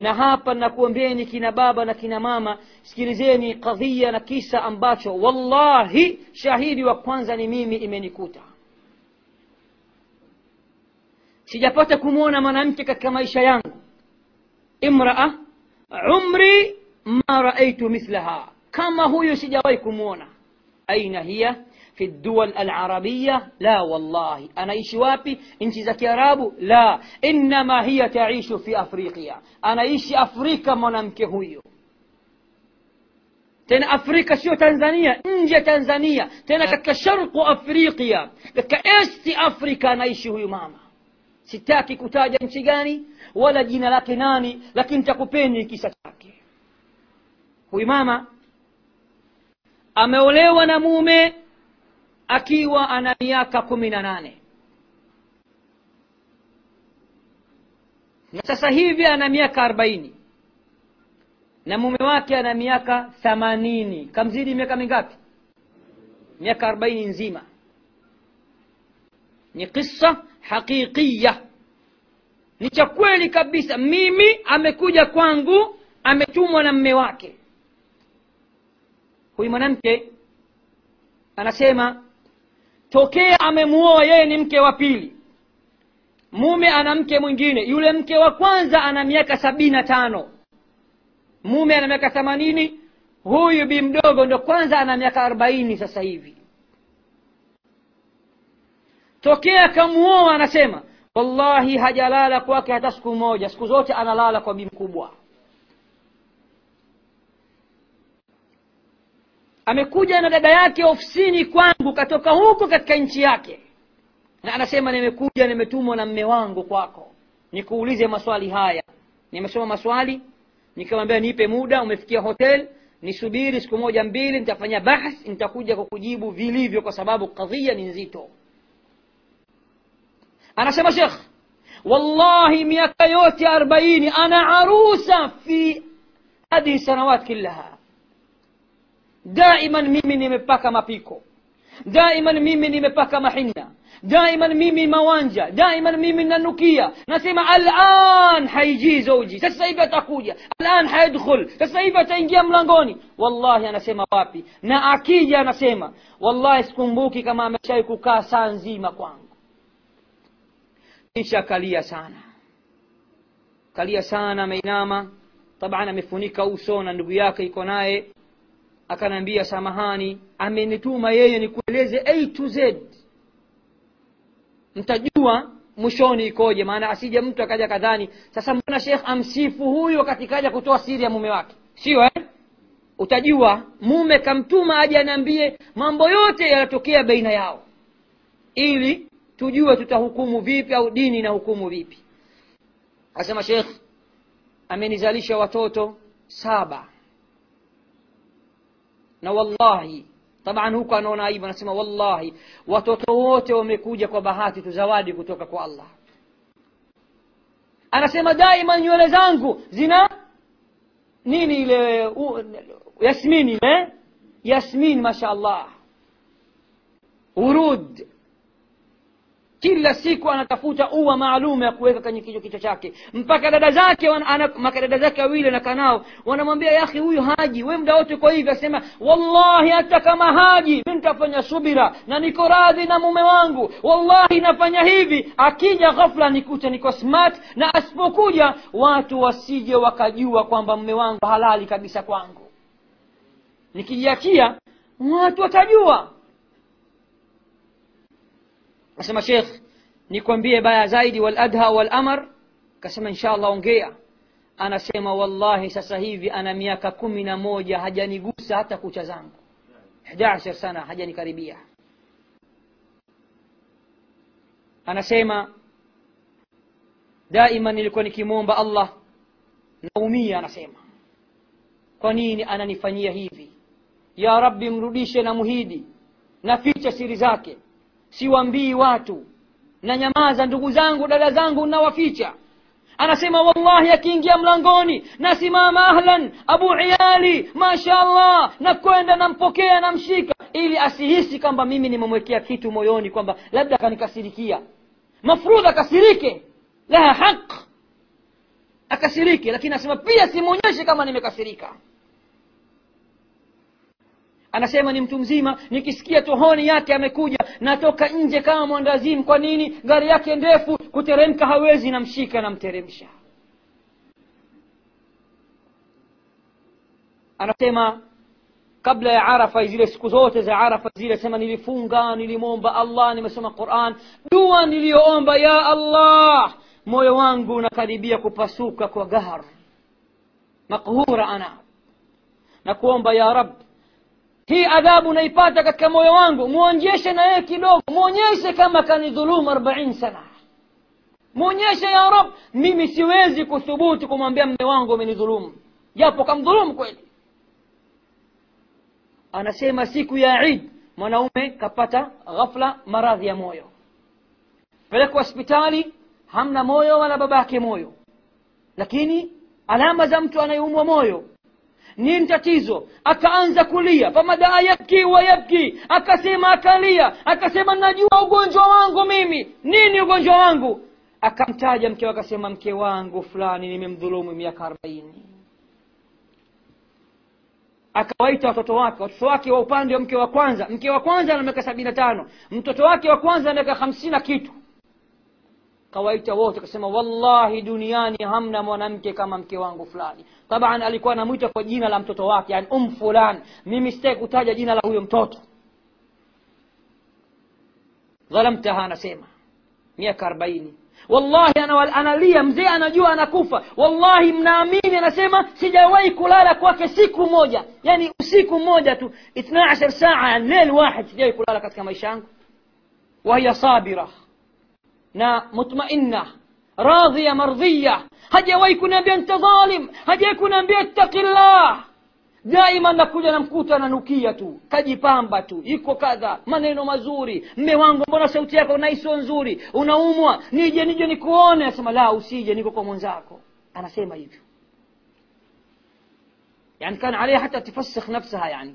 na hapa nakuambieni kina baba na kina mama sikilizeni kadhia na kisa ambacho wallahi shahidi wa kwanza ni mimi imenikuta. Sijapata kumwona mwanamke katika maisha yangu. Imraa umri ma raaitu mithlaha. Kama huyu sijawahi kumwona aina hiya في الدول العربية؟ لا والله. أنا إيش وابي إنت زكي أرابو؟ لا. إنما هي تعيش في أفريقيا. أنا إيش أفريقيا منامك هويو؟ تن أفريقيا شو تنزانيا إنجا تنزانيا تن كشرق أفريقيا. كأستي أفريقيا أنا إيش هويو ماما؟ ستاكي كتاجا انشيغاني ولا جينا لكناني لكن تقبيني كي ستاكي. هوي ماما. أمولي ونمومي akiwa ana miaka kumi na nane. Na sasa hivi ana miaka arobaini. Na mume wake ana miaka thamanini kamzidi miaka mingapi? Miaka arobaini nzima. Ni kisa haqiqiya ni cha kweli kabisa. Mimi amekuja kwangu ametumwa na mme wake. Huyu mwanamke anasema tokea amemuoa yeye ni mke wa pili. Mume ana mke mwingine. Yule mke wa kwanza ana miaka sabini na tano. Mume ana miaka themanini. Huyu bi mdogo ndo kwanza ana miaka arobaini sasa hivi. Tokea akamuoa anasema wallahi hajalala kwake hata siku moja. Siku zote analala kwa bi mkubwa amekuja na dada yake ofisini kwangu katoka huko katika nchi yake. Na anasema nimekuja nimetumwa na mme wangu kwako. Nikuulize maswali haya. Nimesoma maswali nikamwambia nipe muda umefikia hotel nisubiri siku moja mbili nitafanya bahth nitakuja kwa kujibu vilivyo kwa sababu kadhia ni nzito. Anasema shekh wallahi miaka yote arbaini ana arusa fi hadhihi sanawat killaha دائما ميمي نمبكا ما بيكو دائما ميمي نمبكا ما حنا دائما ميمي موانجا دائما ميمي ننوكيا نسمع الآن حيجي زوجي تسايبة تقوجي الآن حيدخل تسايبة تنجي ملانغوني والله أنا سيما بابي نأكيد أنا سيما والله سكومبوكي كما مشايكو كاسان زيما كوان إنشا كاليا سانا كاليا سانا ameinama. طبعا amefunika uso na ndugu yake akanaambia samahani amenituma yeye nikueleze a to z. Mtajua mwishoni ikoje maana asije mtu akaja kadhani sasa mbona shekh amsifu huyu wakati kaja kutoa siri ya mume wake? Sio eh? utajua mume kamtuma aje anaambie mambo yote yanatokea baina yao ili tujue tutahukumu vipi au dini na hukumu vipi. Asema shekh amenizalisha watoto saba na wallahi taban huko anaona aibu anasema wallahi watoto wote wamekuja kwa bahati tu zawadi kutoka kwa allah anasema daima nywele zangu zina nini ile yasmini ile yasmin masha allah urud kila siku anatafuta ua maalum ya kuweka kwenye kichwa kichwa chake. Mpaka dada zake mpaka dada zake wawili anakaa nao wanamwambia yahi huyu haji we muda wote uko hivi. Asema wallahi hata kama haji mi nitafanya subira na niko radhi na mume wangu. Wallahi nafanya hivi. Akija ghafla nikute niko smart na asipokuja watu wasije wakajua kwamba mume wangu halali kabisa kwangu. Nikijiachia watu watajua asema shekh nikwambie baya zaidi waladha walamar kasema insha allah ongea anasema wallahi sasa hivi ana miaka kumi na moja hajanigusa hata kucha zangu hidashar sana hajanikaribia anasema daima nilikuwa nikimwomba allah naumia anasema kwa nini ananifanyia hivi ya rabbi mrudishe na muhidi naficha siri zake siwambii watu. Na nyamaza ndugu zangu dada zangu nawaficha anasema wallahi akiingia mlangoni nasimama ahlan abu iyali mashaallah nakwenda nampokea namshika. Ili asihisi kwamba mimi nimemwekea kitu moyoni kwamba labda akanikasirikia. Mafrudha akasirike. Laha haq. Akasirike lakini anasema pia simwonyeshe kama nimekasirika anasema ni mtu mzima nikisikia tuhoni yake amekuja natoka nje kama mwandazimu kwa nini? Gari yake ndefu kuteremka hawezi namshika namteremsha anasema kabla ya arafa zile siku zote za arafa zile sema nilifunga nilimwomba allah nimesoma quran. Dua niliyoomba ya allah moyo wangu unakaribia kupasuka kwa gahar. Makhura ana. Na kuomba ya rab hii adhabu naipata katika moyo wangu. Mwonjeshe na yeye kidogo. Mwonyeshe kama kanidhulumu arbain sana. Mwonyeshe ya rab mimi siwezi kuthubutu kumwambia mme wangu umenidhulumu japo kamdhulumu kweli. Anasema siku ya id mwanaume kapata ghafla maradhi ya moyo. Pelekwa hospitali hamna moyo wala babake moyo. Lakini alama za mtu anayeumwa moyo nini tatizo. Akaanza kulia. Pamadaa yabki wa yabki. Akasema akalia. Akasema najua ugonjwa wangu mimi. Nini ugonjwa wangu? Akamtaja mkewe akasema mke wangu fulani nimemdhulumu miaka arobaini. Akawaita watoto wake. Watoto wake wa upande wa mke wa kwanza. Mke wa kwanza ana miaka sabini na tano. Mtoto wake wa kwanza ana miaka hamsini na kitu kawaita wote akasema wallahi duniani hamna mwanamke kama mke wangu fulani taban alikuwa anamwita kwa jina la mtoto wake yani um fulan mimi sitaki kutaja jina la huyo mtoto dhalamtaha anasema miaka arobaini wallahi ana- analia mzee anajua anakufa wallahi mnaamini anasema sijawahi kulala kwake siku moja yani usiku mmoja tu 12 saa lel wahid sijawahi kulala katika maisha yangu wahiya sabira na mutmainna radhiya mardhiya hajawahi kuniambia nta dhalim hajawahi kuniambia ittaqillah daima nakuja namkuta nanukia tu kajipamba tu iko kadha maneno mazuri. Mme wangu mbona sauti yako naisio nzuri? Unaumwa? Nije nije nikuone. Asema la usije niko kwa mwenzako. Anasema hivyo. Yani kana alaiha hata tufasikh nafsaha yani.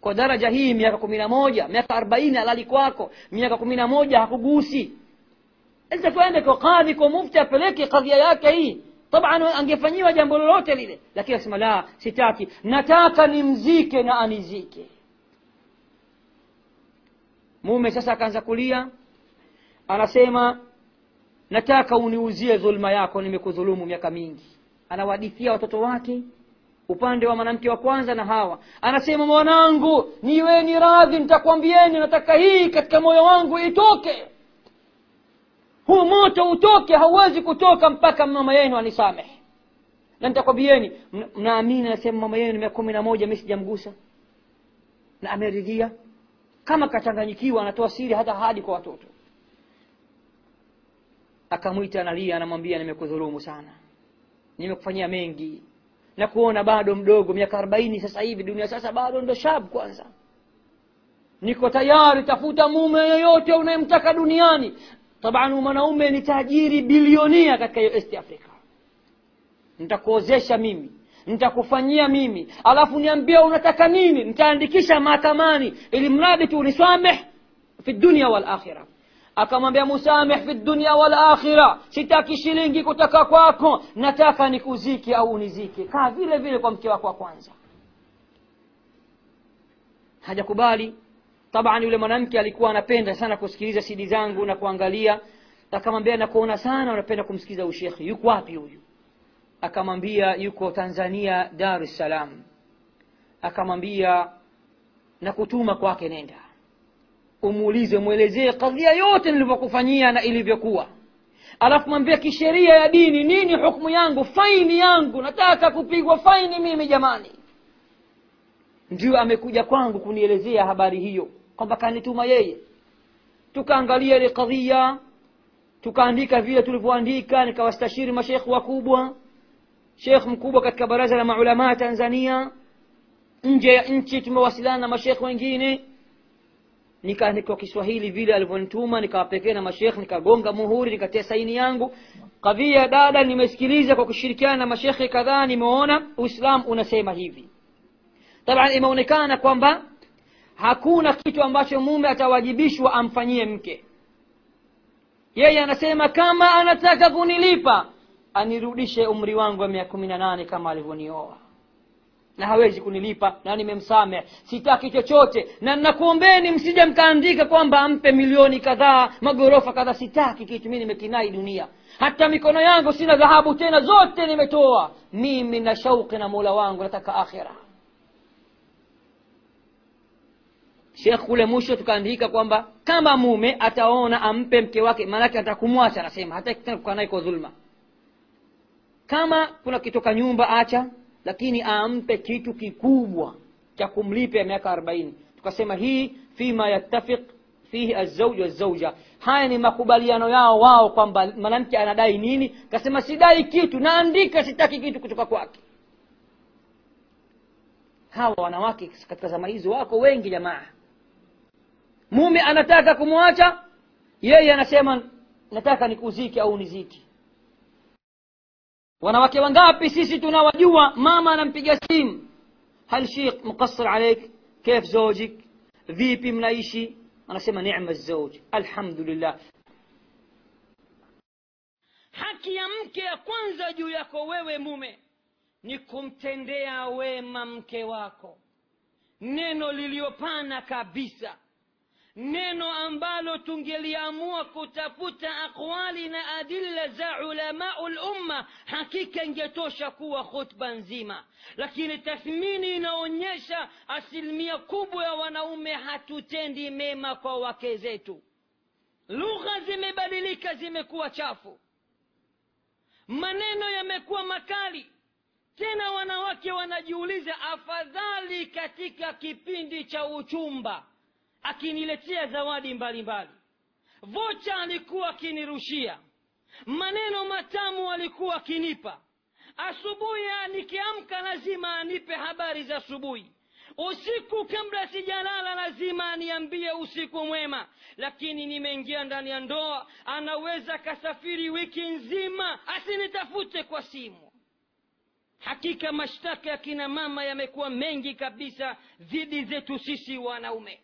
Kwa daraja hii miaka kumi na moja miaka arobaini alali kwako miaka kumi na moja hakugusi sasa twende kwa kadhi kwa mufti apeleke kadhia yake hii taban angefanyiwa jambo lolote lile lakini asema la sitaki nataka nimzike na anizike mume sasa akaanza kulia anasema nataka uniuzie dhulma yako nimekudhulumu miaka mingi anawadithia watoto wake upande wa mwanamke wa kwanza na hawa anasema mwanangu niweni radhi nitakwambieni nataka hii katika moyo wangu itoke huu moto utoke hauwezi kutoka mpaka mama yenu anisamehe. Na nitakwambieni mnaamini anasema mama yenu miaka kumi na moja mi sijamgusa. Na ameridhia. Kama kachanganyikiwa anatoa siri hata hadi kwa watoto. Akamwita analia anamwambia nimekudhulumu sana. Nimekufanyia mengi. Na kuona bado mdogo miaka arobaini sasa hivi dunia sasa bado ndo shab kwanza. Niko tayari tafuta mume yoyote unayemtaka duniani taban mwanaume ni tajiri bilionia katika hiyo east africa. Nitakuozesha mimi nitakufanyia mimi. Alafu niambia unataka nini? Nitaandikisha mahakamani ili mradi tu unisameh fi dunia walakhira akamwambia musameh fi dunia walakhira sitaki shilingi kutoka kwako nataka nikuzike au unizike. Kaa vile vile kwa mke wako wa kwanza. Hajakubali taban yule mwanamke alikuwa anapenda sana kusikiliza sidi zangu na kuangalia. Akamwambia nakuona sana unapenda kumsikiliza ushekhi yuko wapi huyu? Akamwambia yuko tanzania dar es salaam. Akamwambia nakutuma kwake nenda. Umuulize mwelezee kadhia yote nilivyokufanyia na ilivyokuwa. Alafu mwambia kisheria ya dini nini hukmu yangu? Faini yangu. Nataka kupigwa faini mimi jamani. Ndio amekuja kwangu kunielezea habari hiyo kwamba kanituma yeye. Tukaangalia ile kadhia tukaandika vile tulivyoandika nikawastashiri mashekh wakubwa shekh mkubwa katika baraza la maulamaa tanzania. Nje ya nchi tumewasiliana na mashekh wengine. Nikaandika kiswahili vile alivyonituma nikawapekea na mashekh nikagonga muhuri nikatia saini yangu. Kadhia dada nimesikiliza kwa kushirikiana na mashekhe kadhaa nimeona uislam unasema hivi. Taban imeonekana kwamba hakuna kitu ambacho mume atawajibishwa amfanyie mke. Yeye anasema kama anataka kunilipa anirudishe umri wangu wa miaka kumi na nane kama alivyonioa. Na hawezi kunilipa na nimemsamehe. Sitaki chochote. Na nakuombeni msije mkaandika kwamba ampe milioni kadhaa magorofa kadhaa. Sitaki kitu mi nimekinai dunia. Hata mikono yangu sina dhahabu tena zote nimetoa. Mimi na shauki na mola wangu nataka akhira shekh kule mwisho tukaandika kwamba kama mume ataona ampe mke wake maanake atakumwacha anasema hataki kwa dhulma. Kama kuna kitoka nyumba acha lakini ampe kitu kikubwa cha kumlipa miaka arobaini. Tukasema hii fima yattafiq fihi azauj wazauja haya ni makubaliano yao wao kwamba mwanamke anadai nini. Kasema sidai kitu naandika sitaki kitu kutoka kwake. Hawa wanawake katika zama hizi wako wengi jamaa mume anataka kumwacha yeye anasema nataka nikuzike au niziki wanawake wangapi sisi tunawajua mama anampiga simu hal shekh muqassir alaik kif zojik vipi mnaishi anasema nema zauj alhamdulillah haki ya mke ya kwanza juu yako wewe mume ni kumtendea wema mke wako neno liliyopana kabisa neno ambalo tungeliamua kutafuta aqwali na adilla za ulamau lumma hakika ingetosha kuwa khutba nzima. Lakini tathmini inaonyesha asilimia kubwa ya wanaume hatutendi mema kwa wake zetu. Lugha zimebadilika zimekuwa chafu. Maneno yamekuwa makali. Tena wanawake wanajiuliza afadhali katika kipindi cha uchumba akiniletea zawadi mbalimbali. Vocha alikuwa akinirushia. Maneno matamu alikuwa akinipa. Asubuhi nikiamka lazima anipe habari za asubuhi. Usiku kabla sijalala lazima aniambie usiku mwema. Lakini nimeingia ndani ya ndoa anaweza akasafiri wiki nzima asinitafute kwa simu. Hakika mashtaka ya kina mama yamekuwa mengi kabisa dhidi zetu sisi wanaume